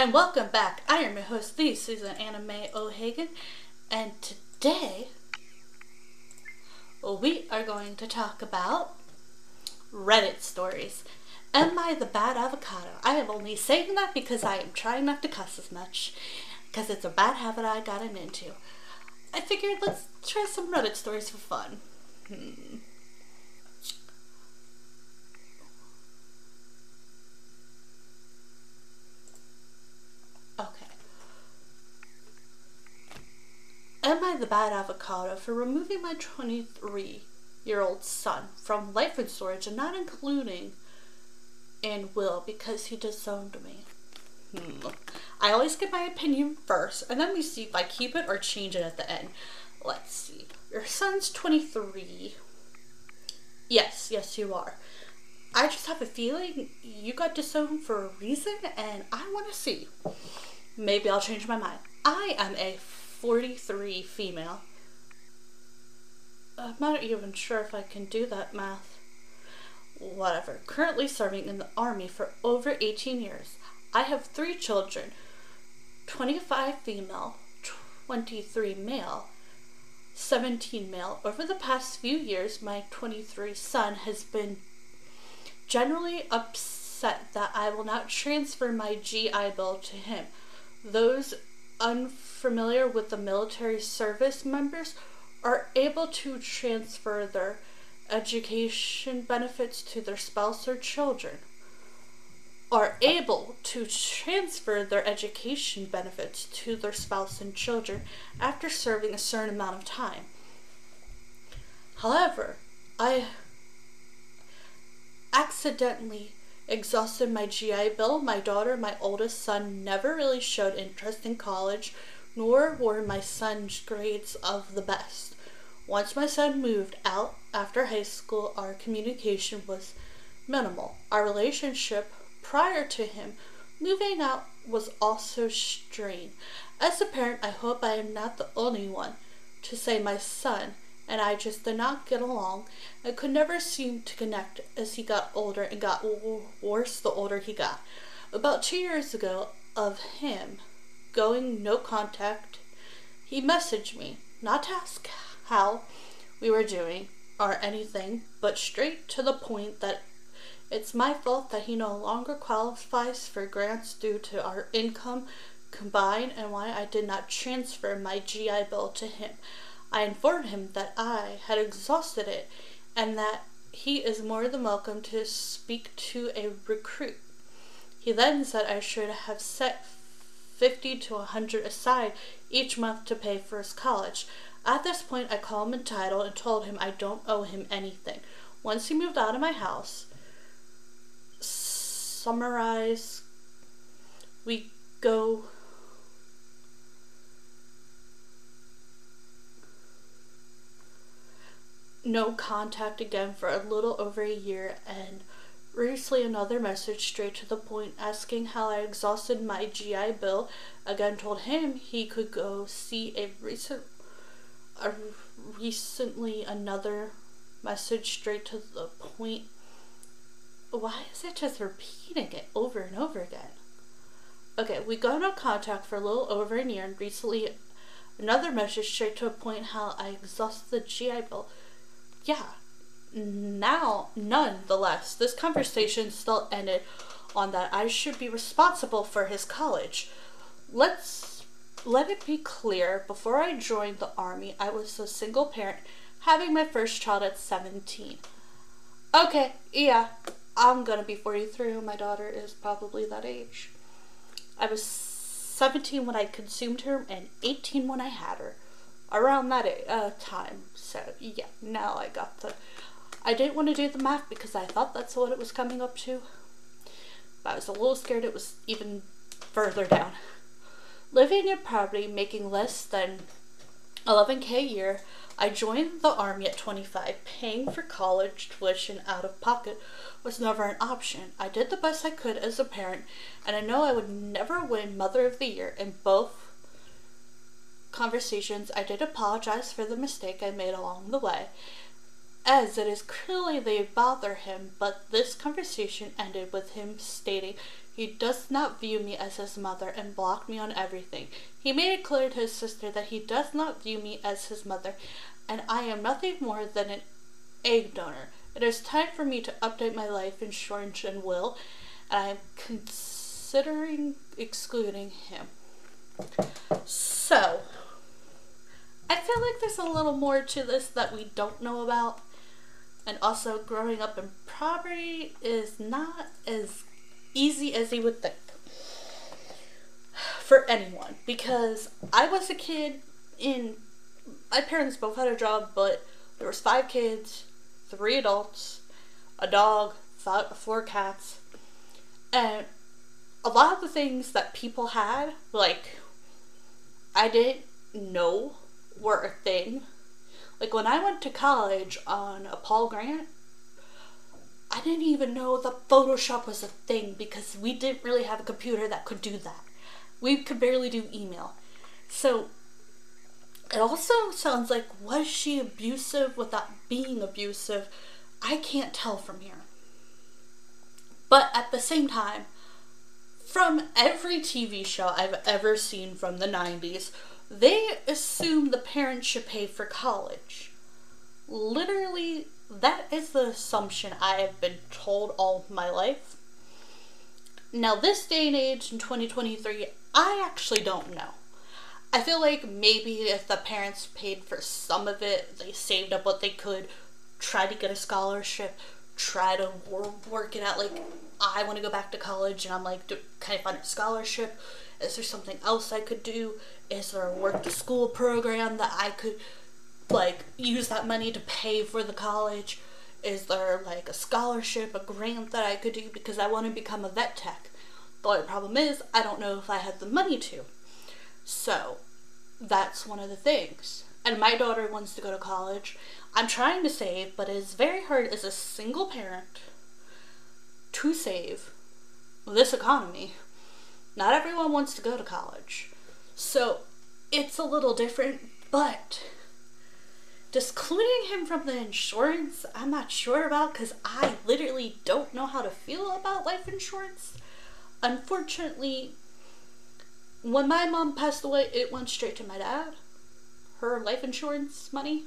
and welcome back. I am your host, Susanna Mae O'Hagan, and today we are going to talk about Reddit stories. Am I the bad avocado? I am only saying that because I am trying not to cuss as much, because it's a bad habit I gotten into. I figured let's try some Reddit stories for fun. Hmm. Am I the bad avocado for removing my 23 year old son from life insurance and not including in will because he disowned me? Hmm. I always get my opinion first and then we see if I keep it or change it at the end. Let's see. Your son's 23. Yes, yes, you are. I just have a feeling you got disowned for a reason and I want to see. Maybe I'll change my mind. I am a 43 female. I'm not even sure if I can do that math. Whatever. Currently serving in the army for over 18 years. I have three children 25 female, 23 male, 17 male. Over the past few years, my 23 son has been generally upset that I will not transfer my GI Bill to him. Those unfamiliar with the military service members are able to transfer their education benefits to their spouse or children are able to transfer their education benefits to their spouse and children after serving a certain amount of time. However, I accidentally exhausted my GI Bill. My daughter, my oldest son, never really showed interest in college, nor were my son's grades of the best. Once my son moved out after high school, our communication was minimal. Our relationship prior to him moving out was also strained. As a parent, I hope I am not the only one to say my son and I just did not get along and could never seem to connect as he got older and got worse the older he got. About two years ago, of him going no contact, he messaged me, not to ask how we were doing or anything, but straight to the point that it's my fault that he no longer qualifies for grants due to our income combined and why I did not transfer my GI Bill to him. I informed him that I had exhausted it and that he is more than welcome to speak to a recruit. He then said I should have set 50 to a 100 aside each month to pay for his college. At this point, I called him entitled and told him I don't owe him anything. Once he moved out of my house, summarize, we go no contact again for a little over a year and recently another message straight to the point asking how I exhausted my GI Bill. Again told him he could go see a recent a recently another message straight to the point. Why is it just repeating it over and over again? Okay, we got no contact for a little over a year and recently another message straight to a point how I exhausted the GI Bill yeah, now, nonetheless, this conversation still ended on that I should be responsible for his college. Let's let it be clear before I joined the army, I was a single parent having my first child at 17. Okay, yeah, I'm gonna be 43 my daughter is probably that age. I was 17 when I consumed her and 18 when I had her around that uh, time. So yeah, now I got the. I didn't want to do the math because I thought that's what it was coming up to. But I was a little scared it was even further down. Living in poverty, making less than 11k a year, I joined the army at 25. Paying for college tuition out of pocket was never an option. I did the best I could as a parent, and I know I would never win Mother of the Year in both conversations, I did apologize for the mistake I made along the way. as it is clearly they bother him, but this conversation ended with him stating he does not view me as his mother and blocked me on everything. He made it clear to his sister that he does not view me as his mother and I am nothing more than an egg donor. It is time for me to update my life insurance and will, and I am considering excluding him. So, I feel like there's a little more to this that we don't know about. And also, growing up in poverty is not as easy as you would think for anyone. Because I was a kid in. My parents both had a job, but there was five kids, three adults, a dog, four cats, and a lot of the things that people had, like I didn't know were a thing. Like when I went to college on a Pell Grant, I didn't even know that Photoshop was a thing because we didn't really have a computer that could do that. We could barely do email. So it also sounds like was she abusive without being abusive? I can't tell from here. But at the same time, from every TV show I've ever seen from the 90s, they assume the parents should pay for college. Literally, that is the assumption I have been told all my life. Now, this day and age in 2023, I actually don't know. I feel like maybe if the parents paid for some of it, they saved up what they could, try to get a scholarship, try to work it out. Like, I want to go back to college, and I'm like, can I find a scholarship? Is there something else I could do? Is there a work to school program that I could, like, use that money to pay for the college? Is there, like, a scholarship, a grant that I could do because I want to become a vet tech? The only problem is, I don't know if I have the money to. So, that's one of the things. And my daughter wants to go to college. I'm trying to save, but it's very hard as a single parent to save this economy. Not everyone wants to go to college. So it's a little different, but discluding him from the insurance, I'm not sure about because I literally don't know how to feel about life insurance. Unfortunately, when my mom passed away, it went straight to my dad. Her life insurance money,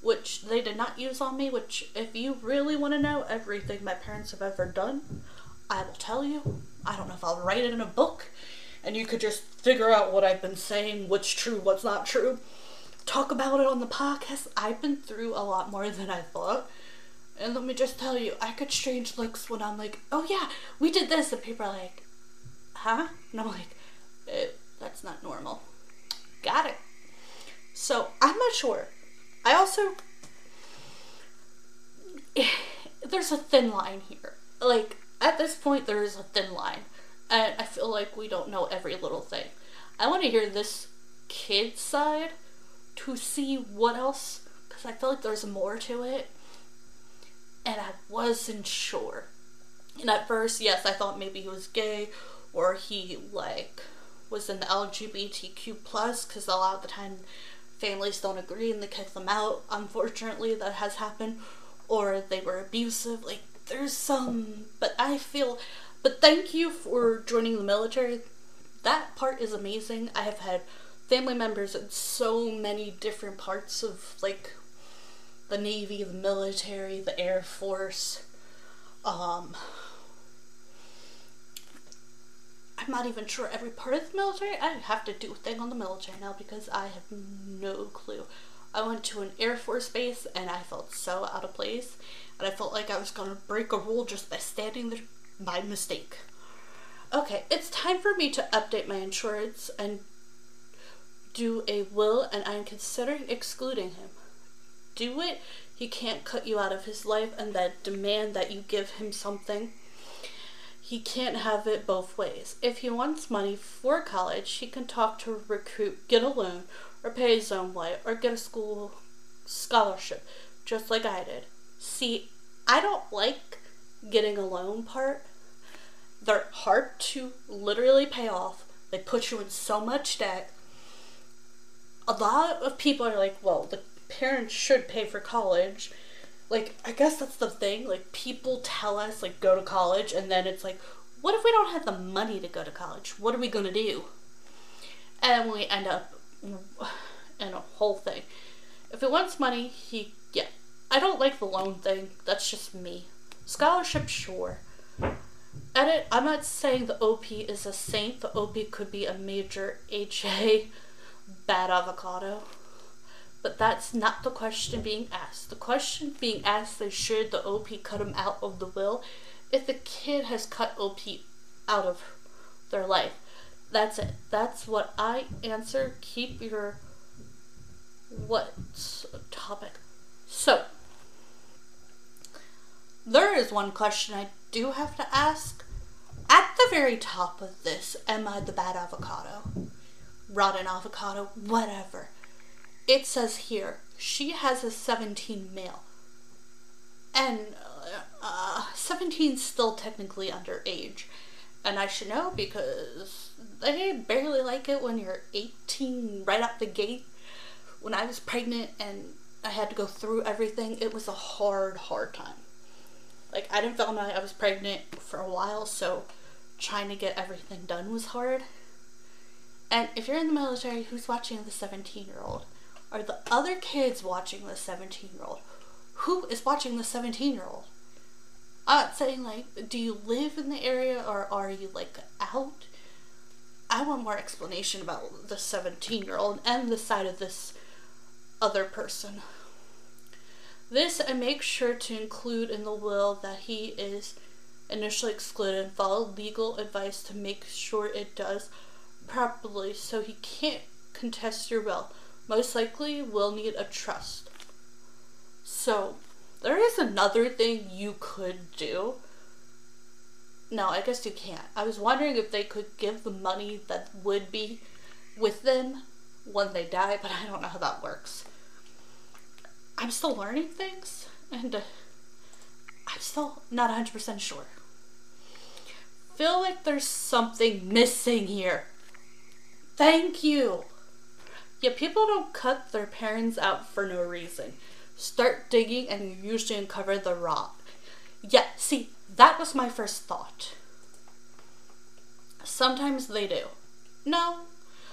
which they did not use on me, which, if you really want to know everything my parents have ever done, I will tell you. I don't know if I'll write it in a book and you could just figure out what I've been saying, what's true, what's not true. Talk about it on the podcast. I've been through a lot more than I thought. And let me just tell you, I get strange looks when I'm like, oh yeah, we did this. And people are like, huh? And I'm like, eh, that's not normal. Got it. So I'm not sure. I also, there's a thin line here. Like, at this point, there is a thin line. And I feel like we don't know every little thing. I want to hear this kid's side to see what else, because I feel like there's more to it. And I wasn't sure. And at first, yes, I thought maybe he was gay or he, like, was in the LGBTQ plus because a lot of the time families don't agree and they kick them out. Unfortunately, that has happened. Or they were abusive. Like, there's some, but I feel, but thank you for joining the military. That part is amazing. I have had family members in so many different parts of like the Navy, the military, the Air Force. Um, I'm not even sure every part of the military. I have to do a thing on the military now because I have no clue. I went to an Air Force base and I felt so out of place and I felt like I was gonna break a rule just by standing there by mistake. Okay, it's time for me to update my insurance and do a will, and I'm considering excluding him. Do it, he can't cut you out of his life and then demand that you give him something. He can't have it both ways. If he wants money for college, he can talk to recruit, get a loan, or pay his own way, or get a school scholarship, just like I did. See, I don't like getting a loan part. They're hard to literally pay off. They put you in so much debt. A lot of people are like, well, the parents should pay for college. like I guess that's the thing. Like people tell us like go to college, and then it's like, what if we don't have the money to go to college? What are we gonna do? And we end up in a whole thing. If he wants money, he yeah. I don't like the loan thing. That's just me. Scholarship, sure. Edit. I'm not saying the OP is a saint. The OP could be a major HA bad avocado. But that's not the question being asked. The question being asked is should the OP cut him out of the will if the kid has cut OP out of their life. That's it. That's what I answer. Keep your what topic. So there is one question I do have to ask. At the very top of this, am I the bad avocado? Rotten avocado, whatever it says here she has a 17 male. And uh, 17 is still technically underage. And I should know because they barely like it when you're 18 right out the gate. When I was pregnant and I had to go through everything, it was a hard, hard time. Like, I didn't like I was pregnant for a while, so trying to get everything done was hard. And if you're in the military, who's watching the 17 year old? are the other kids watching the 17 year old? Who is watching the 17 year old? I'm not saying like, do you live in the area or are you like out? I want more explanation about the 17 year old and the side of this other person. This I make sure to include in the will that he is initially excluded and follow legal advice to make sure it does properly so he can't contest your will most likely will need a trust. So, there is another thing you could do. No, I guess you can't. I was wondering if they could give the money that would be with them when they die, but I don't know how that works. I'm still learning things, and uh, I'm still not 100% sure. Feel like there's something missing here. Thank you. Yeah, people don't cut their parents out for no reason. Start digging and you usually uncover the rot. Yeah, see, that was my first thought. Sometimes they do. No,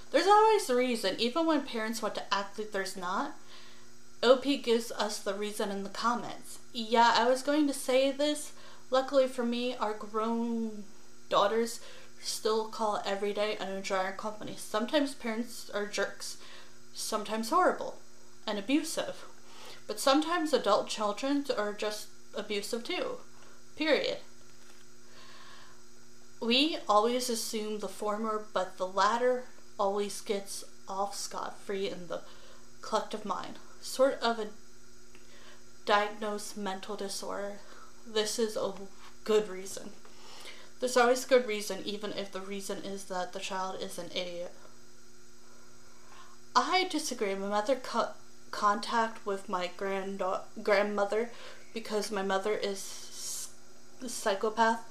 there's always a reason, even when parents want to act like there's not. OP gives us the reason in the comments. Yeah, I was going to say this. Luckily for me, our grown daughters still call every day and enjoy our company. Sometimes parents are jerks sometimes horrible and abusive. But sometimes adult children are just abusive too. Period. We always assume the former, but the latter always gets off scot free in the collective mind. Sort of a diagnosed mental disorder. This is a good reason. There's always good reason, even if the reason is that the child is an idiot. I disagree. My mother cut contact with my grand grandmother because my mother is a psychopath.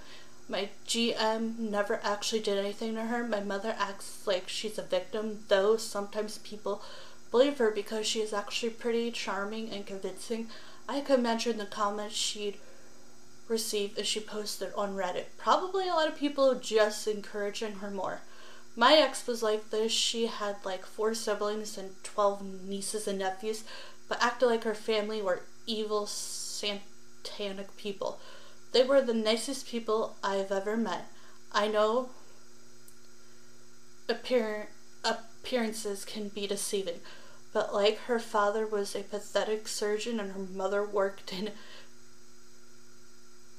My GM never actually did anything to her. My mother acts like she's a victim, though sometimes people believe her because she is actually pretty charming and convincing. I could mention the comments she'd receive if she posted on Reddit. Probably a lot of people just encouraging her more. My ex was like this. She had like four siblings and 12 nieces and nephews, but acted like her family were evil, satanic people. They were the nicest people I've ever met. I know appear- appearances can be deceiving, but like her father was a pathetic surgeon and her mother worked in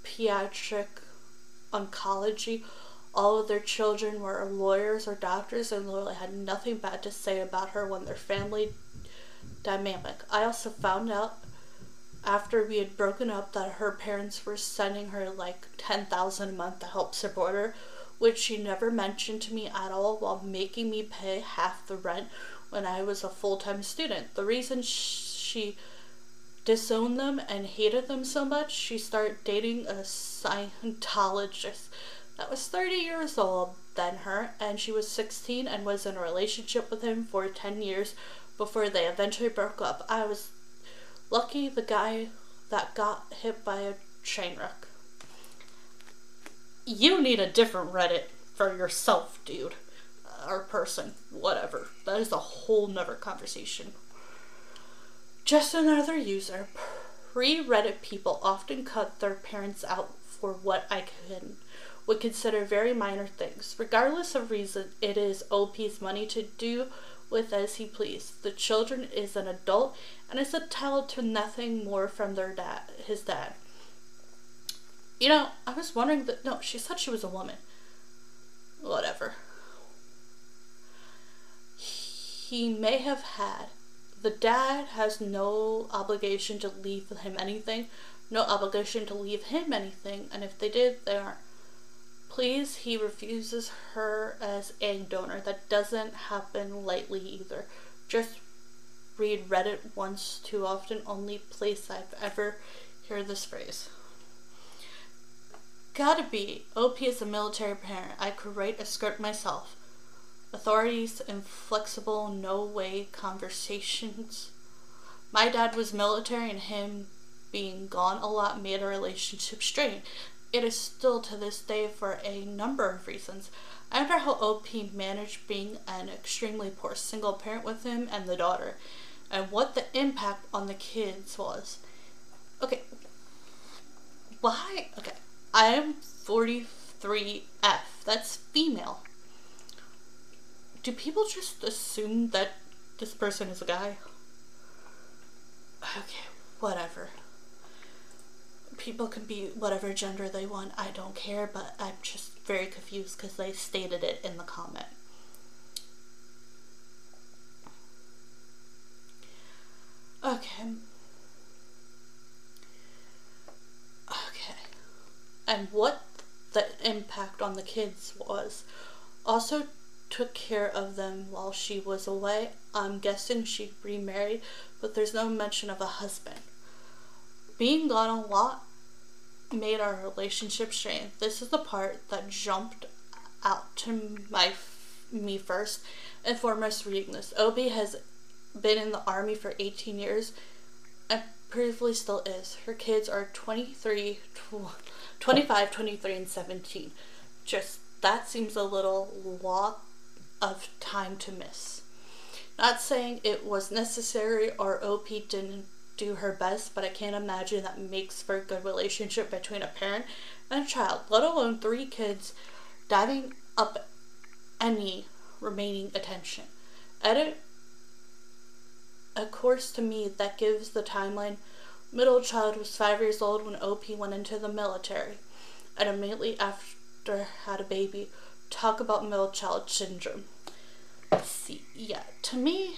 pediatric oncology all of their children were lawyers or doctors and literally had nothing bad to say about her when their family dynamic. I also found out after we had broken up that her parents were sending her like 10,000 a month to help support her, which she never mentioned to me at all while making me pay half the rent when I was a full-time student. The reason she disowned them and hated them so much, she started dating a Scientologist that was 30 years old than her, and she was 16 and was in a relationship with him for 10 years before they eventually broke up. I was lucky the guy that got hit by a train wreck. You need a different Reddit for yourself, dude. Uh, or person. Whatever. That is a whole nother conversation. Just another user. Pre Reddit people often cut their parents out for what I can would consider very minor things. Regardless of reason, it is OP's money to do with as he pleased. The children is an adult and is entitled to nothing more from their dad, his dad. You know, I was wondering that no, she said she was a woman. Whatever. He may have had. The dad has no obligation to leave him anything, no obligation to leave him anything, and if they did, they aren't Please, he refuses her as egg donor. That doesn't happen lightly either. Just read Reddit once too often, only place I've ever heard this phrase. Gotta be. OP is a military parent. I could write a script myself. Authorities, inflexible, no way conversations. My dad was military and him being gone a lot made our relationship strained it is still to this day for a number of reasons. I wonder how OP managed being an extremely poor single parent with him and the daughter, and what the impact on the kids was. Okay, why? Okay, I am 43F. That's female. Do people just assume that this person is a guy? Okay, whatever people can be whatever gender they want. I don't care, but I'm just very confused because they stated it in the comment. Okay. And what the impact on the kids was. Also took care of them while she was away. I'm guessing she remarried, but there's no mention of a husband. Being gone a lot made our relationship strained. This is the part that jumped out to my me first and foremost reading this. OP has been in the army for 18 years and previously still is. Her kids are 23, 25, 23, and 17. Just that seems a little lot of time to miss. Not saying it was necessary or OP didn't do her best, but I can't imagine that makes for a good relationship between a parent and a child, let alone three kids diving up any remaining attention. Edit a course to me that gives the timeline. Middle child was five years old when OP went into the military, and immediately after had a baby. Talk about middle child syndrome. See, yeah, to me,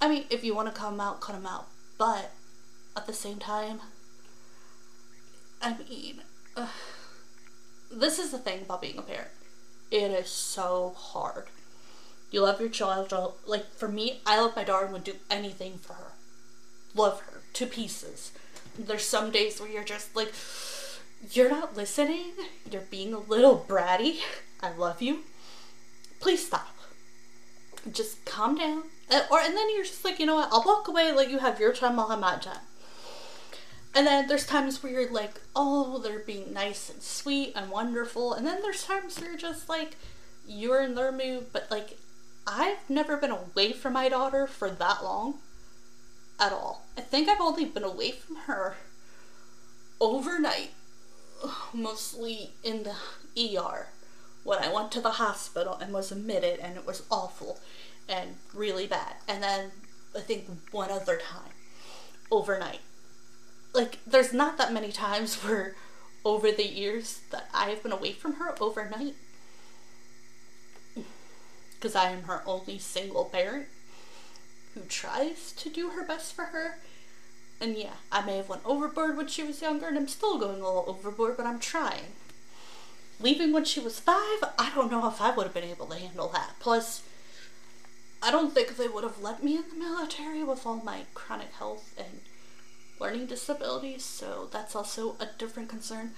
I mean, if you want to them out, cut them out. But at the same time, I mean, uh, this is the thing about being a parent. It is so hard. You love your child. Like, for me, I love my daughter and would do anything for her. Love her to pieces. There's some days where you're just like, you're not listening. You're being a little bratty. I love you. Please stop. Just calm down and, or and then you're just like, you know what? I'll walk away. Let you have your time. I'll have my time. And then there's times where you're like, oh, they're being nice and sweet and wonderful. And then there's times where you're just like, you're in their mood. But like, I've never been away from my daughter for that long at all. I think I've only been away from her overnight, mostly in the ER when I went to the hospital and was admitted, and it was awful and really bad. And then I think one other time overnight. Like, there's not that many times where over the years that I have been away from her overnight. Because I am her only single parent who tries to do her best for her. And yeah, I may have went overboard when she was younger, and I'm still going a little overboard, but I'm trying. Leaving when she was five, I don't know if I would have been able to handle that. Plus, I don't think they would have let me in the military with all my chronic health and learning disabilities, so that's also a different concern.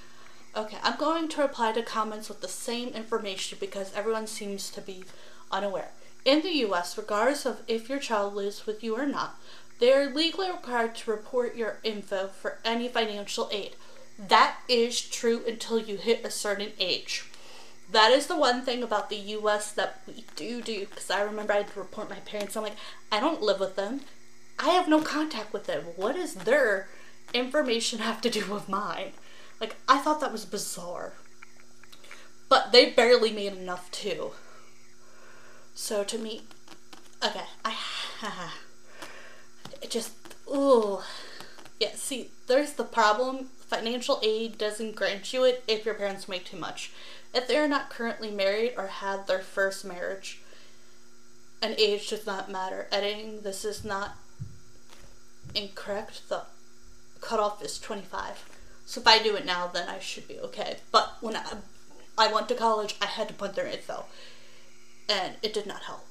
Okay, I'm going to reply to comments with the same information because everyone seems to be unaware. In the US, regardless of if your child lives with you or not, They are legally required to report your info for any financial aid. That is true until you hit a certain age. That is the one thing about the US that we do do. Because I remember I had to report my parents. I'm like, I don't live with them. I have no contact with them. What does their information have to do with mine? Like, I thought that was bizarre. But they barely made enough too. So to me, okay, I, it just, ooh. Yeah, see, there's the problem. Financial aid doesn't grant you it if your parents make too much. If they are not currently married or had their first marriage, an age does not matter. Editing, this is not incorrect. The cutoff is 25. So if I do it now, then I should be okay. But when I, I went to college, I had to put their info. And it did not help.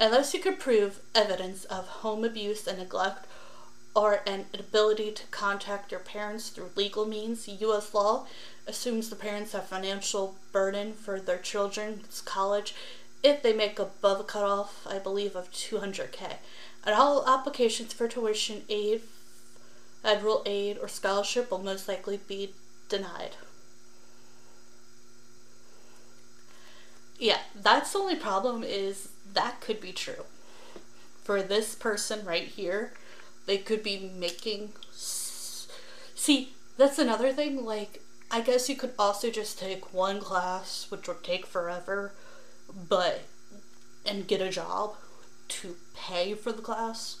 Unless you could prove evidence of home abuse and neglect or an ability to contact your parents through legal means, U.S. law assumes the parents have financial burden for their children's college if they make above a cutoff, I believe, of 200k. And all applications for tuition aid, federal aid, or scholarship will most likely be denied. Yeah, that's the only problem is that could be true. For this person right here, they could be making. See, that's another thing. Like, I guess you could also just take one class, which would take forever, but. and get a job to pay for the class.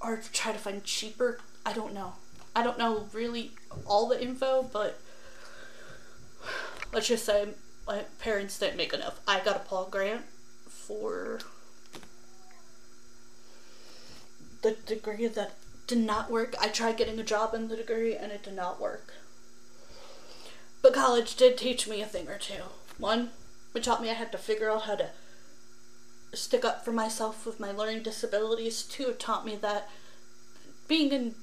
Or try to find cheaper. I don't know. I don't know really all the info, but let's just say my parents didn't make enough. I got a Pell Grant for the degree that did not work. I tried getting a job in the degree and it did not work. But college did teach me a thing or two. One, it taught me I had to figure out how to stick up for myself with my learning disabilities. Two, it taught me that being in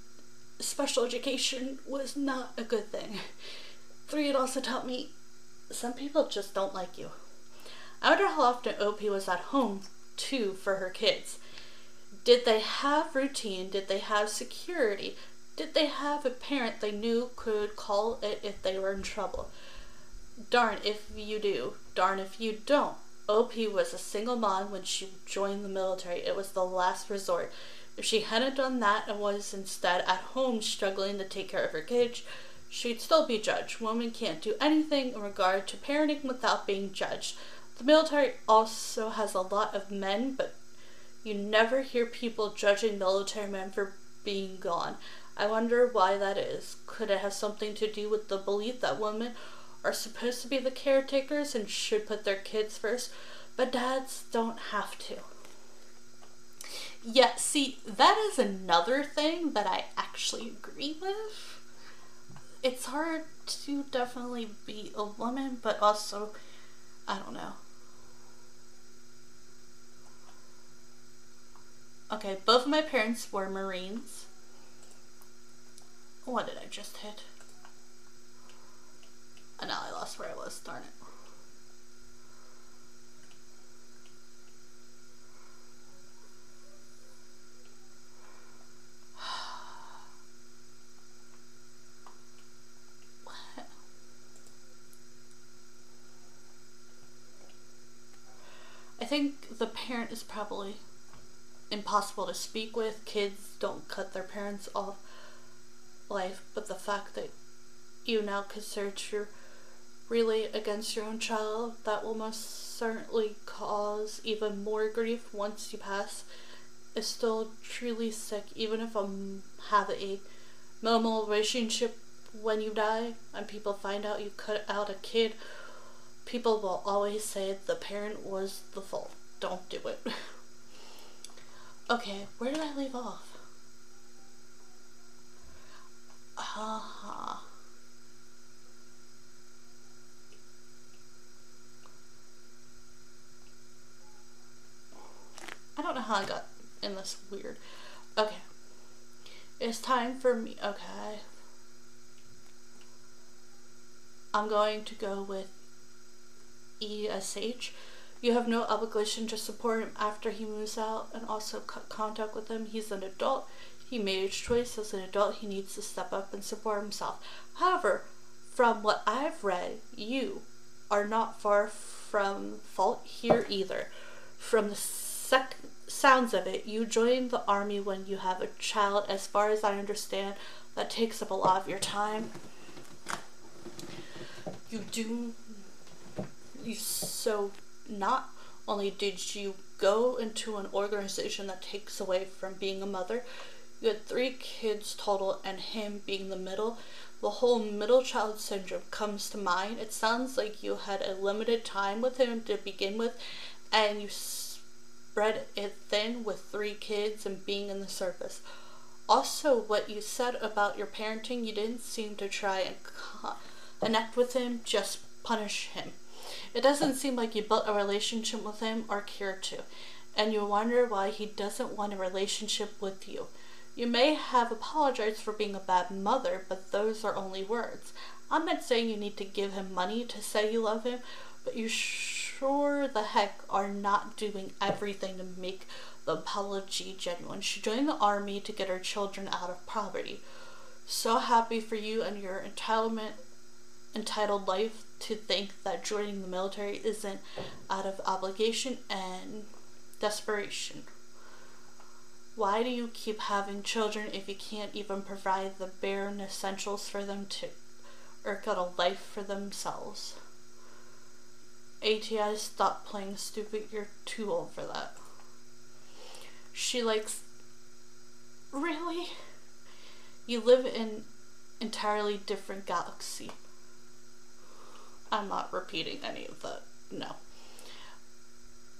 special education was not a good thing. Three, it also taught me some people just don't like you. I wonder how often OP was at home, too, for her kids. Did they have routine? Did they have security? Did they have a parent they knew could call it if they were in trouble? Darn if you do, darn if you don't. OP was a single mom when she joined the military. It was the last resort. If she hadn't done that and was instead at home struggling to take care of her kids, she'd still be judged. Women can't do anything in regard to parenting without being judged. The military also has a lot of men, but you never hear people judging military men for being gone. I wonder why that is. Could it have something to do with the belief that women are supposed to be the caretakers and should put their kids first, but dads don't have to? Yeah, see, that is another thing that I actually agree with. It's hard to definitely be a woman, but also, I don't know. Okay, both of my parents were Marines. What did I just hit? And now I lost where I was, darn it. I think the parent is probably impossible to speak with. Kids don't cut their parents off life, but the fact that you now consider you're really against your own child, that will most certainly cause even more grief once you pass, is still truly sick, even if I have a normal relationship when you die and people find out you cut out a kid, people will always say the parent was the fault. Don't do it. Okay, where did I leave off? Uh-huh. I don't know how I got in this weird. Okay. It's time for me. Okay. I'm going to go with ESH You have no obligation to support him after he moves out and also cut contact with him. He's an adult. He made his choice as an adult. He needs to step up and support himself. However, from what I've read, you are not far from fault here either. From the sec- sounds of it, you joined the army when you have a child. As far as I understand, that takes up a lot of your time. You do you so not only did you go into an organization that takes away from being a mother, you had three kids total, and him being the middle. The whole middle child syndrome comes to mind. It sounds like you had a limited time with him to begin with, and you spread it thin with three kids and being in the service. Also, what you said about your parenting, you didn't seem to try and connect with him, just punish him. It doesn't seem like you built a relationship with him or care to, and you wonder why he doesn't want a relationship with you. You may have apologized for being a bad mother, but those are only words. I'm not saying you need to give him money to say you love him, but you sure the heck are not doing everything to make the apology genuine. She joined the army to get her children out of poverty. So happy for you and your entitlement entitled life to think that joining the military isn't out of obligation and desperation. Why do you keep having children if you can't even provide the bare essentials for them to or get a life for themselves? ATI, stop playing stupid. You're too old for that. She likes. Really? You live in entirely different galaxy. I'm not repeating any of the No.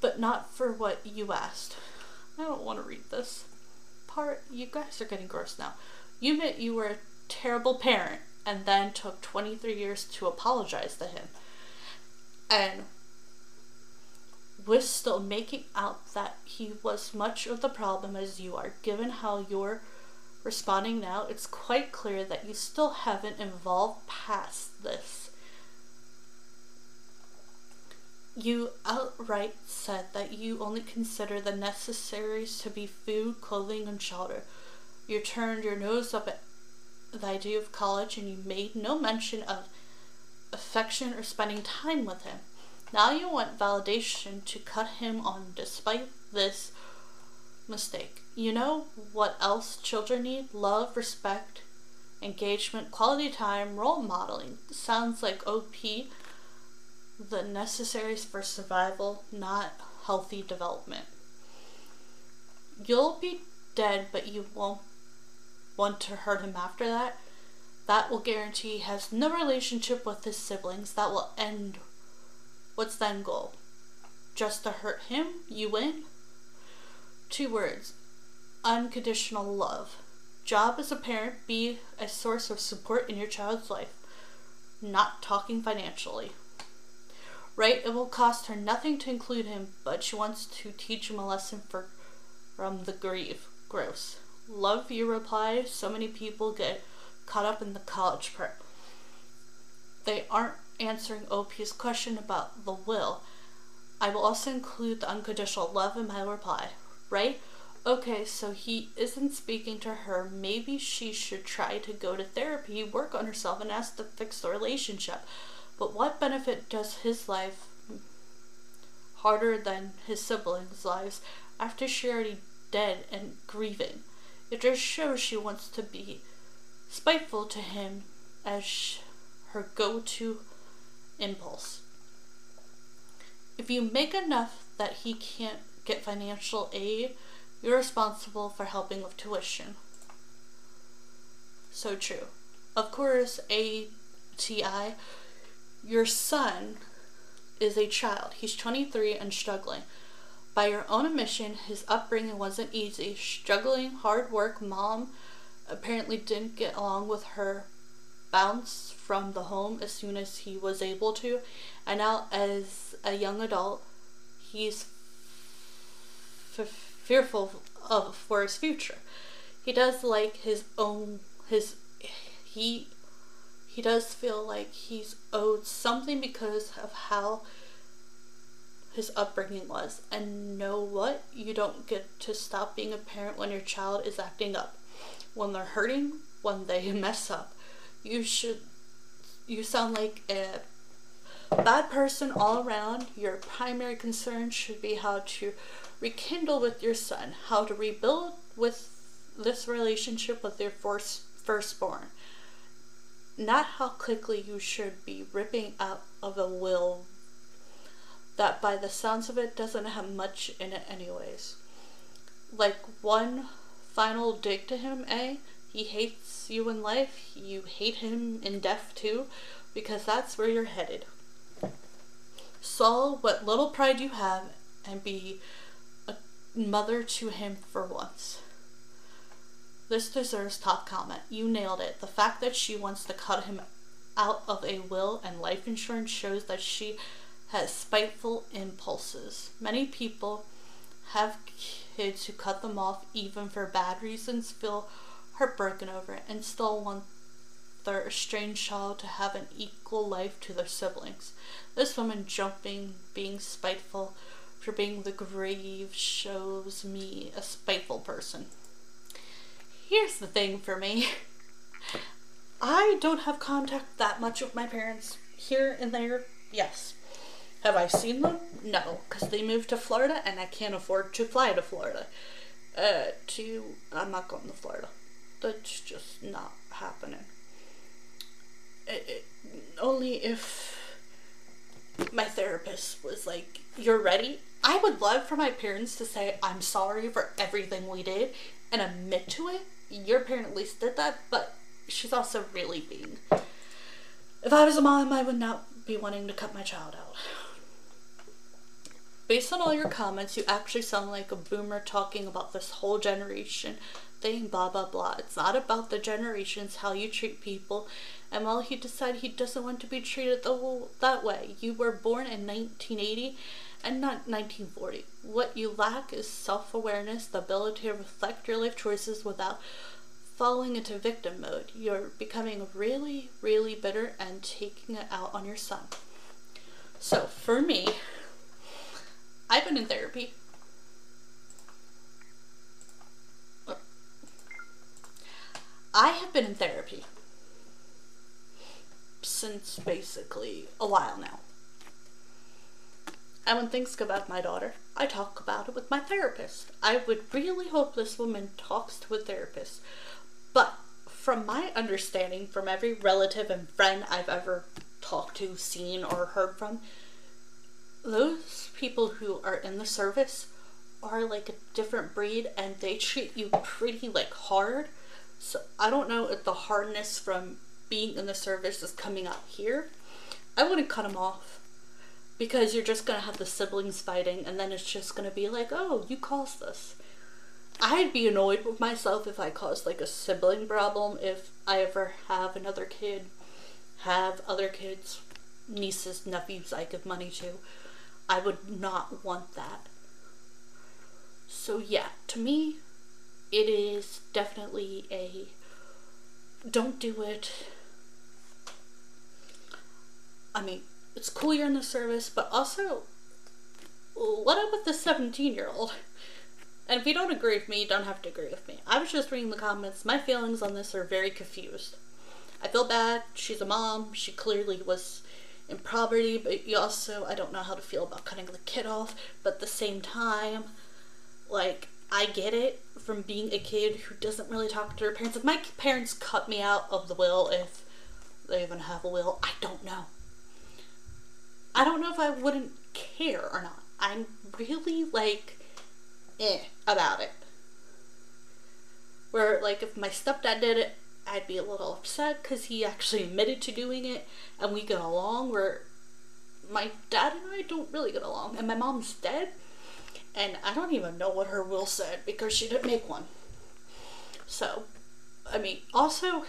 But not for what you asked. I don't want to read this part. You guys are getting gross now. You admit you were a terrible parent and then took 23 years to apologize to him. And was still making out that he was much of the problem as you are. Given how you're responding now, it's quite clear that you still haven't evolved past this. You outright said that you only consider the necessaries to be food, clothing, and shelter. You turned your nose up at the idea of college and you made no mention of affection or spending time with him. Now you want validation to cut him on despite this mistake. You know what else children need? Love, respect, engagement, quality time, role modeling. Sounds like OP the necessaries for survival, not healthy development. You'll be dead, but you won't want to hurt him after that. That will guarantee he has no relationship with his siblings. That will end. What's the end goal? Just to hurt him? You win? Two words unconditional love. Job as a parent, be a source of support in your child's life. Not talking financially. Right? It will cost her nothing to include him, but she wants to teach him a lesson for, from the grief. Gross. Love your reply. So many people get caught up in the college part. They aren't answering OP's question about the will. I will also include the unconditional love in my reply. Right? Okay, so he isn't speaking to her. Maybe she should try to go to therapy, work on herself, and ask to fix the relationship. But what benefit does his life harder than his siblings' lives after she already dead and grieving? It just shows she wants to be spiteful to him as her go-to impulse. If you make enough that he can't get financial aid, you're responsible for helping with tuition. So true. Of course, ATI your son is a child. He's 23 and struggling. By your own admission, his upbringing wasn't easy. Struggling, hard work, mom apparently didn't get along with her bounce from the home as soon as he was able to. And now, as a young adult, he's f- fearful of for his future. He does like his own his he he does feel like he's owed something because of how his upbringing was. And know what? You don't get to stop being a parent when your child is acting up. When they're hurting, when they mess up. You should you sound like a bad person all around. Your primary concern should be how to rekindle with your son, how to rebuild with this relationship with your first, firstborn. Not how quickly you should be ripping out of a will that, by the sounds of it, doesn't have much in it, anyways. Like one final dig to him, eh? He hates you in life, you hate him in death too, because that's where you're headed. Saw what little pride you have and be a mother to him for once. This deserves top comment. You nailed it. The fact that she wants to cut him out of a will and life insurance shows that she has spiteful impulses. Many people have kids who cut them off even for bad reasons, feel heartbroken over it, and still want their estranged child to have an equal life to their siblings. This woman jumping, being spiteful for being the grave shows me a spiteful person. Here's the thing for me. I don't have contact that much with my parents here and there. Yes. Have I seen them? No, because they moved to Florida and I can't afford to fly to Florida. Uh, to I'm not going to Florida. That's just not happening. It, it, only if my therapist was like, "You're ready." I would love for my parents to say, "I'm sorry for everything we did," and admit to it. Your parent at least did that, but she's also really being. If I was a mom, I would not be wanting to cut my child out. Based on all your comments, you actually sound like a boomer talking about this whole generation thing, blah blah blah. It's not about the generations, how you treat people, and while he decided he doesn't want to be treated the, that way, you were born in 1980 and not 1940. What you lack is self awareness, the ability to reflect your life choices without falling into victim mode. You're becoming really, really bitter and taking it out on your son. So, for me, I've been in therapy. I have been in therapy since basically a while now. And when things bad with my daughter, I talk about it with my therapist. I would really hope this woman talks to a therapist. But from my understanding, from every relative and friend I've ever talked to, seen, or heard from, those people who are in the service are like a different breed and they treat you pretty like hard. So I don't know if the hardness from being in the service is coming out here. I wouldn't cut them off because you're just gonna have the siblings fighting and then it's just gonna be like, oh, you caused this. I'd be annoyed with myself if I caused like a sibling problem if I ever have another kid, have other kids, nieces, nephews I give money to I would not want that. So, yeah, to me, it is definitely a don't do it. I mean, it's cool you're in the service, but also, what up with the 17 year old? And if you don't agree with me, you don't have to agree with me. I was just reading the comments. My feelings on this are very confused. I feel bad. She's a mom. She clearly was in poverty, but you also, I don't know how to feel about cutting the kid off, but at the same time, like, I get it from being a kid who doesn't really talk to her parents. If my parents cut me out of the will, if they even have a will, I don't know. I don't know if I wouldn't care or not. I'm really, like, eh about it. Where, like, if my stepdad did it, I'd be a little upset because he actually admitted to doing it and we get along where my dad and I don't really get along and my mom's dead and I don't even know what her will said because she didn't make one. So, I mean, also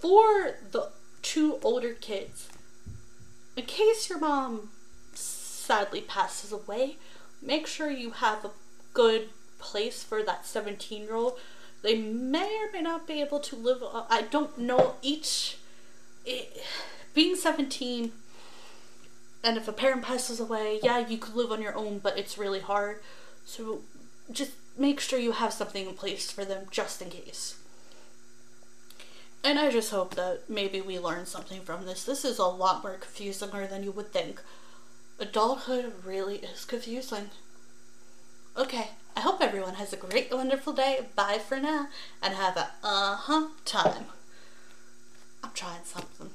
for the two older kids, in case your mom sadly passes away, make sure you have a good place for that 17 year old they may or may not be able to live. Uh, I don't know. Each. It, being 17, And if a parent passes away, yeah, you could live on your own, but it's really hard. So just make sure you have something in place for them just in case. And I just hope that maybe we learn something from this. This is a lot more confusing than you would think. Adulthood really is confusing. Okay, I hope everyone has a great, wonderful day. Bye for now, and have a uh huh time. I'm trying something.